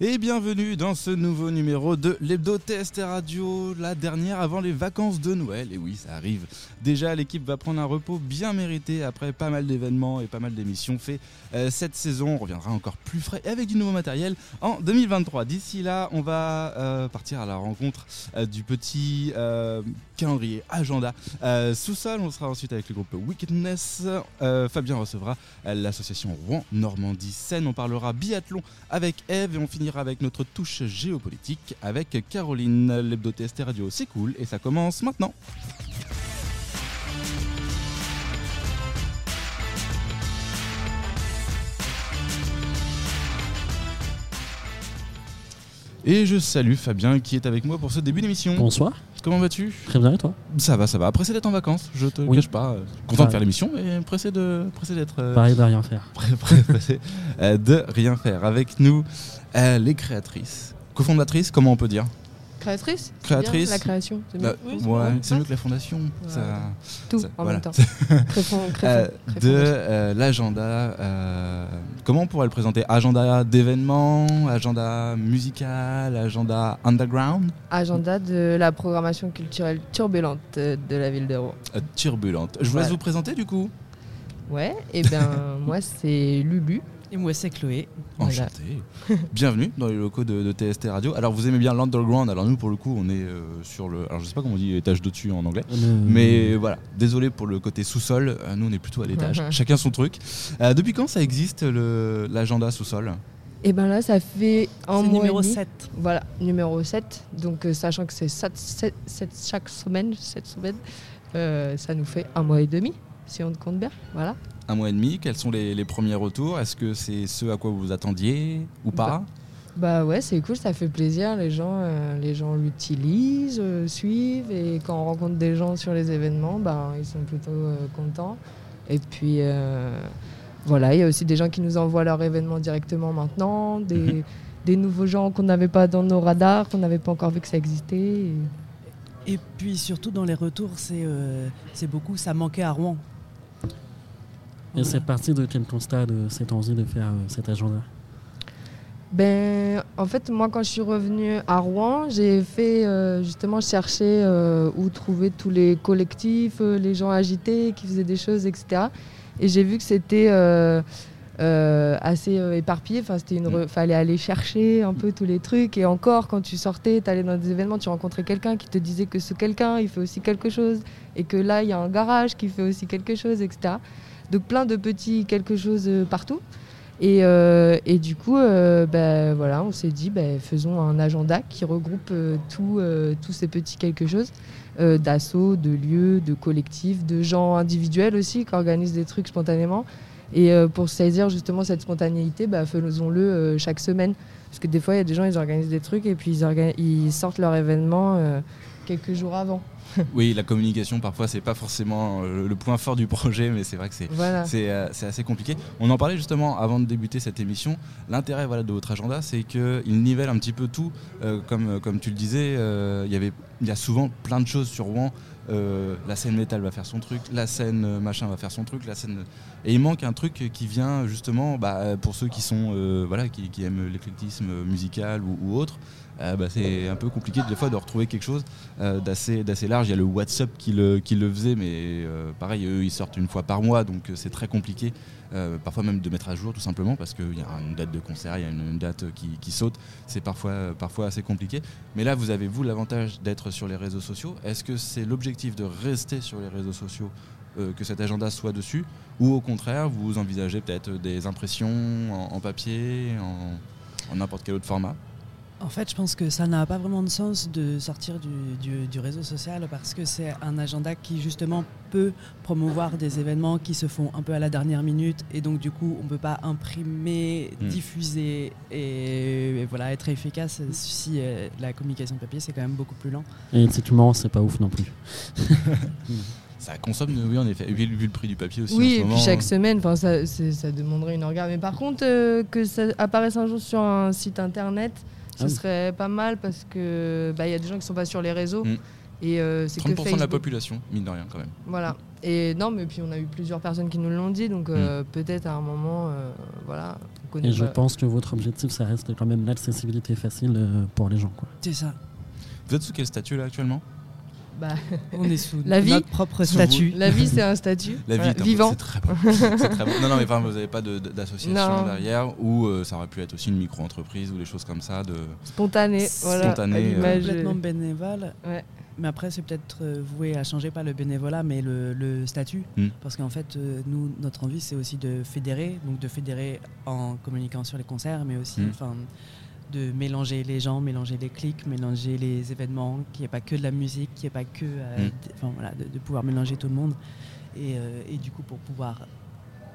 et bienvenue dans ce nouveau numéro de l'Hebdo TST Radio, la dernière avant les vacances de Noël. Et oui, ça arrive. Déjà, l'équipe va prendre un repos bien mérité après pas mal d'événements et pas mal d'émissions faits euh, cette saison. On reviendra encore plus frais avec du nouveau matériel en 2023. D'ici là, on va euh, partir à la rencontre euh, du petit calendrier agenda sous-sol. On sera ensuite avec le groupe Wickedness. Fabien recevra l'association Rouen Normandie Seine. On parlera biathlon avec Eve et on finira avec notre touche géopolitique avec Caroline. L'hebdo TST Radio, c'est cool et ça commence maintenant. Et je salue Fabien qui est avec moi pour ce début d'émission. Bonsoir. Comment vas-tu? Très bien et toi? Ça va, ça va. Pressé d'être en vacances, je te cache pas. Content de faire l'émission, mais pressé de pressé d'être. Euh, Pareil de rien faire. pressé euh, de rien faire. Avec nous, euh, les créatrices, cofondatrices, comment on peut dire Créatrice Créatrice. la création, c'est mieux. Bah, ouais, c'est mieux que la fondation. Ça, Tout en même temps. Euh, de euh, l'agenda, euh, comment on pourrait le présenter? Agenda d'événements, agenda musical, agenda underground? Agenda de la programmation culturelle turbulente de la ville de Rouen. turbulente. Je vous laisse vous présenter du coup. Ouais, et eh bien moi c'est Lulu. Et moi, c'est Chloé. Enchanté. Bienvenue dans les locaux de, TST Radio. Alors, vous aimez bien l'underground. Alors, nous, pour le coup, on est euh, sur le. Alors, je sais pas comment on dit étage d'au-dessus en anglais. Mais voilà, désolé pour le côté sous-sol. Euh, nous, on est plutôt à l'étage. Chacun son truc. Euh, depuis quand ça existe, l'agenda sous-sol? Et eh ben là, ça fait un mois numéro 7. Voilà, numéro 7. Donc, sachant que c'est chaque semaine, 7 semaines, ça nous fait un mois et demi, si on compte bien. Voilà un mois et demi. Quels sont les, premiers retours? Est-ce que c'est ce à quoi vous vous attendiez ou pas? Bah, ouais, c'est cool, ça fait plaisir. Les gens, euh, les gens l'utilisent, euh, suivent, et quand on rencontre des gens sur les événements, bah, ils sont plutôt euh, contents. Et puis voilà, il y a aussi des gens qui nous envoient leurs événements directement maintenant, des, mhm. des nouveaux gens qu'on n'avait pas dans nos radars, qu'on n'avait pas encore vu que ça existait. Et, puis surtout dans les retours, c'est beaucoup, ça manquait à Rouen. Et c'est parti de quel constat de cette envie de faire euh, cet agenda? Ben, en fait, moi, quand je suis revenue à Rouen, j'ai fait euh, justement chercher euh, où trouver tous les collectifs, les gens agités qui faisaient des choses, etc. Et j'ai vu que c'était assez éparpillé. Enfin, c'était une, mm. fallait aller chercher un peu tous les trucs. Et encore, quand tu sortais, tu allais dans des événements, tu rencontrais quelqu'un qui te disait que ce quelqu'un, il fait aussi quelque chose, et que là, il y a un garage qui fait aussi quelque chose, etc. Donc plein de petits quelque chose euh, partout. Et, euh, et, du coup, euh, ben, voilà, on s'est dit, ben, faisons un agenda qui regroupe tous ces petits quelque chose, d'assauts, de lieux, de collectifs, de gens individuels aussi qui organisent des trucs spontanément. Et pour saisir justement cette spontanéité, ben, faisons-le chaque semaine. Parce que des fois, il y a des gens, ils organisent des trucs et puis ils sortent leur événement quelques jours avant. oui, la communication, parfois, c'est pas forcément euh, le point fort du projet, mais c'est vrai que c'est euh, c'est assez compliqué. On en parlait justement avant de débuter cette émission. L'intérêt voilà, de votre agenda, c'est qu'il nivelle un petit peu tout. Euh, comme, comme tu le disais, il y avait il y a souvent plein de choses sur Rouen. la scène métal va faire son truc, la scène machin va faire son truc, la scène et il manque un truc qui vient justement bah, pour ceux qui sont voilà qui, aiment l'éclectisme musical ou, ou autre euh, bah, c'est un peu compliqué des fois de retrouver quelque chose euh, d'assez, large. Il y a le WhatsApp qui le, faisait, mais euh, pareil, eux, ils sortent une fois par mois, donc c'est très compliqué. parfois même de mettre à jour tout simplement parce qu'il y a une date de concert, il y a une, date qui, saute, c'est parfois assez compliqué. Mais là, vous avez vous l'avantage d'être sur les réseaux sociaux. Est-ce que c'est l'objectif de rester sur les réseaux sociaux, que cet agenda soit dessus, ou au contraire, vous envisagez peut-être des impressions en, papier, en n'importe quel autre format? En fait, je pense que ça n'a pas vraiment de sens de sortir du, réseau social parce que c'est un agenda qui justement peut promouvoir des événements qui se font un peu à la dernière minute et donc du coup on ne peut pas imprimer, hmm. diffuser et, voilà être efficace si euh, la communication papier c'est quand même beaucoup plus lent. Et effectivement c'est pas ouf non plus. ça consomme, oui, en effet. Vu, le prix du papier aussi. Oui, et puis chaque semaine, ça, ça demanderait une regard. Mais par contre, euh, que ça apparaisse un jour sur un site internet, ce ah serait pas mal parce que bah, y a des gens qui sont pas sur les réseaux. Mm. Et euh, c'est 30% de la population, mine de rien quand même. Voilà. Et non, mais puis on a eu plusieurs personnes qui nous l'ont dit, donc euh, mm. peut-être à un moment, euh, voilà, Et je pense que votre objectif, ça reste quand même l'accessibilité facile pour les gens. C'est ça. Vous êtes sous quel statut là actuellement? Bah, on est sous la vie, notre propre statut. La vie, c'est un statut la vie vivant. C'est très, bon. très bon. Non, non, mais vous n'avez pas d'association derrière ou euh, ça aurait pu être aussi une micro-entreprise ou des choses comme ça. De... Spontané, voilà. Spontané, euh... Complètement bénévole. Ouais. Mais après, c'est peut-être euh, voué à changer pas le bénévolat, mais le, statut. Hmm. Parce qu'en fait, euh, nous, notre envie, c'est aussi de fédérer, donc de fédérer en communiquant sur les concerts, mais aussi hmm. De mélanger les gens, mélanger les clics, mélanger les événements, qu'il n'y ait pas que de la musique, qu'il n'y ait pas que. Euh. Enfin voilà, de, pouvoir mélanger tout le monde. Et, et du coup, pour pouvoir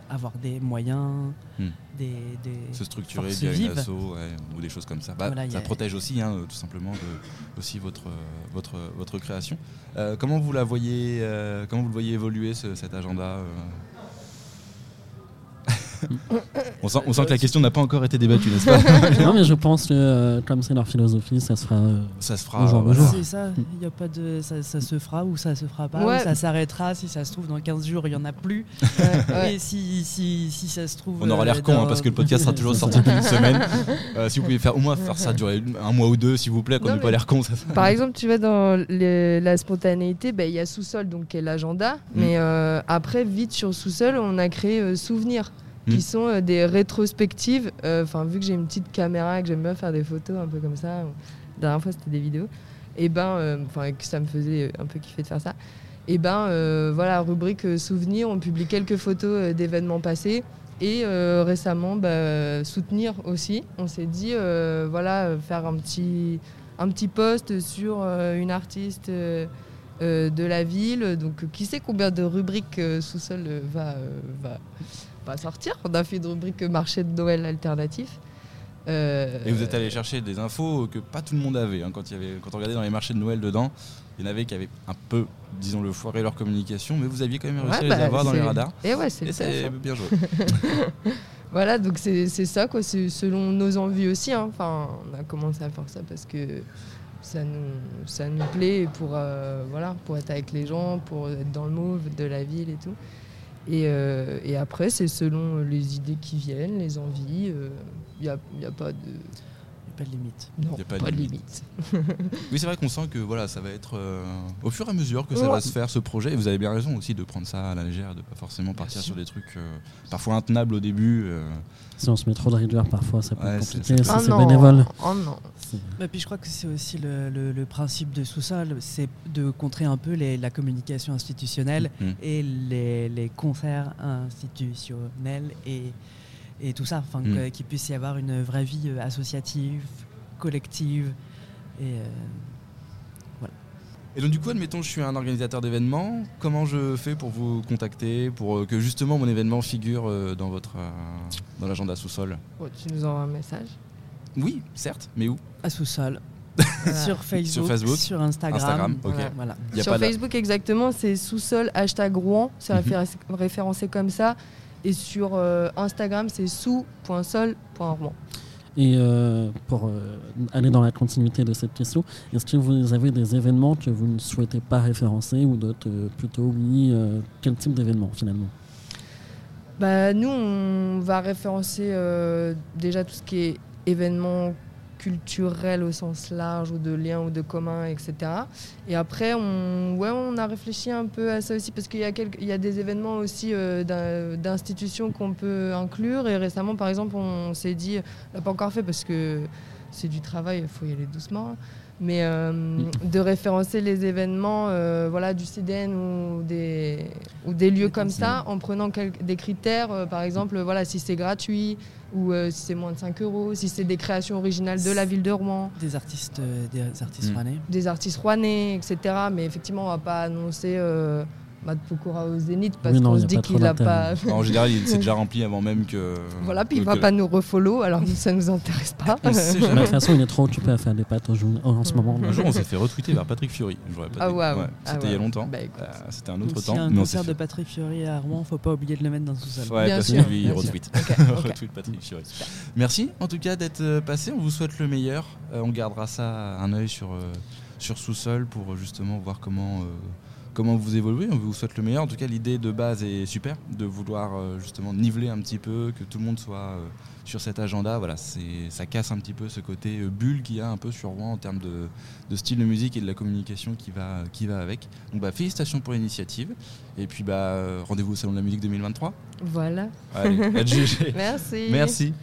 avoir des moyens, hmm. des, se structurer via une asso ou des choses comme ça. Bah, ça protège aussi, hein, tout simplement, de, aussi votre, votre, votre création. Euh, comment vous la voyez, euh, comment vous le voyez évoluer cet agenda euh? On, sent, on sent que la question n'a pas encore été débattue, n'est-ce pas Non, mais je pense que euh, comme c'est leur philosophie, ça se fera. Euh, ça se fera. C'est ça. Il a pas de, ça, se fera ou ça se fera pas. Ou ça s'arrêtera. Si ça se trouve dans 15 jours, il y en a plus. Et si, si, si, ça se trouve. On aura l'air con hein, parce que le podcast sera toujours sorti depuis une semaine. Euh, si vous pouvez faire au moins faire ça durer un mois ou deux, s'il vous plaît, qu'on n'ait pas l'air con. Ça, Par exemple, tu vas dans la spontanéité, bah, il y a sous-sol donc qui est l'agenda, mm. mais après vite sur sous-sol, on a créé souvenir qui hmm. sont euh, des rétrospectives. Euh, enfin, vu que j'ai une petite caméra et que j'aime bien faire des photos un peu comme ça, la dernière fois c'était des vidéos, et ben, euh, enfin, que ça me faisait un peu kiffer de faire ça. Et ben, voilà, rubrique souvenirs, on publie quelques photos d'événements passés. Et récemment, bah, soutenir aussi. On s'est dit, voilà, faire un petit, un petit post sur une artiste de la ville. Donc, qui sait combien de rubriques sous-sol va, va pas sortir. On a fait une rubrique marché de Noël alternatif. Euh, et vous êtes allé chercher des infos que pas tout le monde avait. Hein, quand, il y avait quand on regardait dans les marchés de Noël dedans, il y en avait qui avaient un peu, disons le foiré leur communication, mais vous aviez quand même réussi à les bah, avoir dans les radars. Et ouais, c'est bien joué. voilà, donc c'est ça, quoi. C'est selon nos envies aussi. Hein. Enfin, on a commencé à faire ça parce que ça nous, ça nous plaît pour, euh, voilà, pour être avec les gens, pour être dans le move de la ville et tout. Euh, et, après, c'est selon les idées qui viennent, les envies. Il n'y a, y a, pas de. Pas de limite. Non, a pas, de limite. oui, c'est vrai qu'on sent que voilà, ça va être euh, au fur et à mesure que ça va se faire ce projet. Et vous avez bien raison aussi de prendre ça à la légère, de pas forcément partir sur des trucs euh, parfois intenables au début. Si on se met trop de rigueur, parfois ça peut être compliqué. Si c'est bénévole. Oh non. Bah, puis je crois que c'est aussi le, principe de sous-sol, c'est de contrer un peu la communication institutionnelle mm. et les, concerts institutionnels et, et tout ça, enfin mm. qu'il puisse y avoir une vraie vie euh, associative, collective et euh, voilà. Et donc du coup, admettons, je suis un organisateur d'événements. Comment je fais pour vous contacter, pour euh, que justement mon événement figure dans votre dans l'agenda sous-sol? Oh, Tu nous envoies un message? Oui, certes, mais où? À sous-sol. sur, Facebook, sur Instagram. Voilà. Sur Facebook exactement, c'est sous-sol hashtag Rouen, c'est mhm. référencé comme ça. Et sur euh, Instagram, c'est sous.sol.rouen. Et euh, pour euh, aller dans la continuité de cette question, est-ce que vous avez des événements que vous ne souhaitez pas référencer ou d'autres plutôt oui Quel type d'événement finalement? Bah, Nous, on va référencer déjà tout ce qui est événements culturels au sens large ou de liens ou de communs, etc. Et après, on, a réfléchi un peu à ça aussi parce qu'il y, a il y a des événements aussi euh, d'institutions qu'on peut inclure. Et récemment, par exemple, on s'est dit, on l'a pas encore fait parce que c'est du travail, il faut y aller doucement mais euh, de référencer les événements euh, voilà, du CDN ou des, ou des lieux comme ça en prenant des critères, euh, par exemple voilà, si c'est gratuit ou si c'est moins de 5 euros, si c'est des créations originales de la ville de Rouen. Des artistes, des artistes mm. rouennais. Des artistes rouennais, etc. Mais effectivement, on ne va pas annoncer Matt Pokora au Zénith parce qu'on se dit qu'il n'a pas. en général, il s'est déjà rempli avant même que. Voilà, puis il ne va pas nous refollow, alors ça ne nous intéresse pas. de toute façon, il est trop occupé à faire des pattes en, ce moment. Un jour, on s'est fait retweeter vers Patrick Fury. ah ouais, C'était ah il y a longtemps. Bah, euh, c'était un autre temps. Si un concert de Patrick Fury à Rouen, faut pas oublier de le mettre dans sous-sol. Ouais, parce que lui, il retweet. retweet Patrick Fury. Merci en tout cas d'être euh, passé. On vous souhaite le meilleur. Euh, on gardera ça un œil sur sur sous-sol pour justement voir comment comment vous évoluez. On vous souhaite le meilleur. En tout cas, l'idée de base est super, de vouloir euh, justement niveler un petit peu, que tout le monde soit euh, sur cet agenda. Voilà, ça casse un petit peu ce côté euh, bulle qu'il y a un peu sur Rouen en termes de, style de musique et de la communication qui va, qui va avec. Donc bah, félicitations pour l'initiative. Et puis bah, rendez-vous au Salon de la musique 2023. Voilà. Allez, Merci. Merci.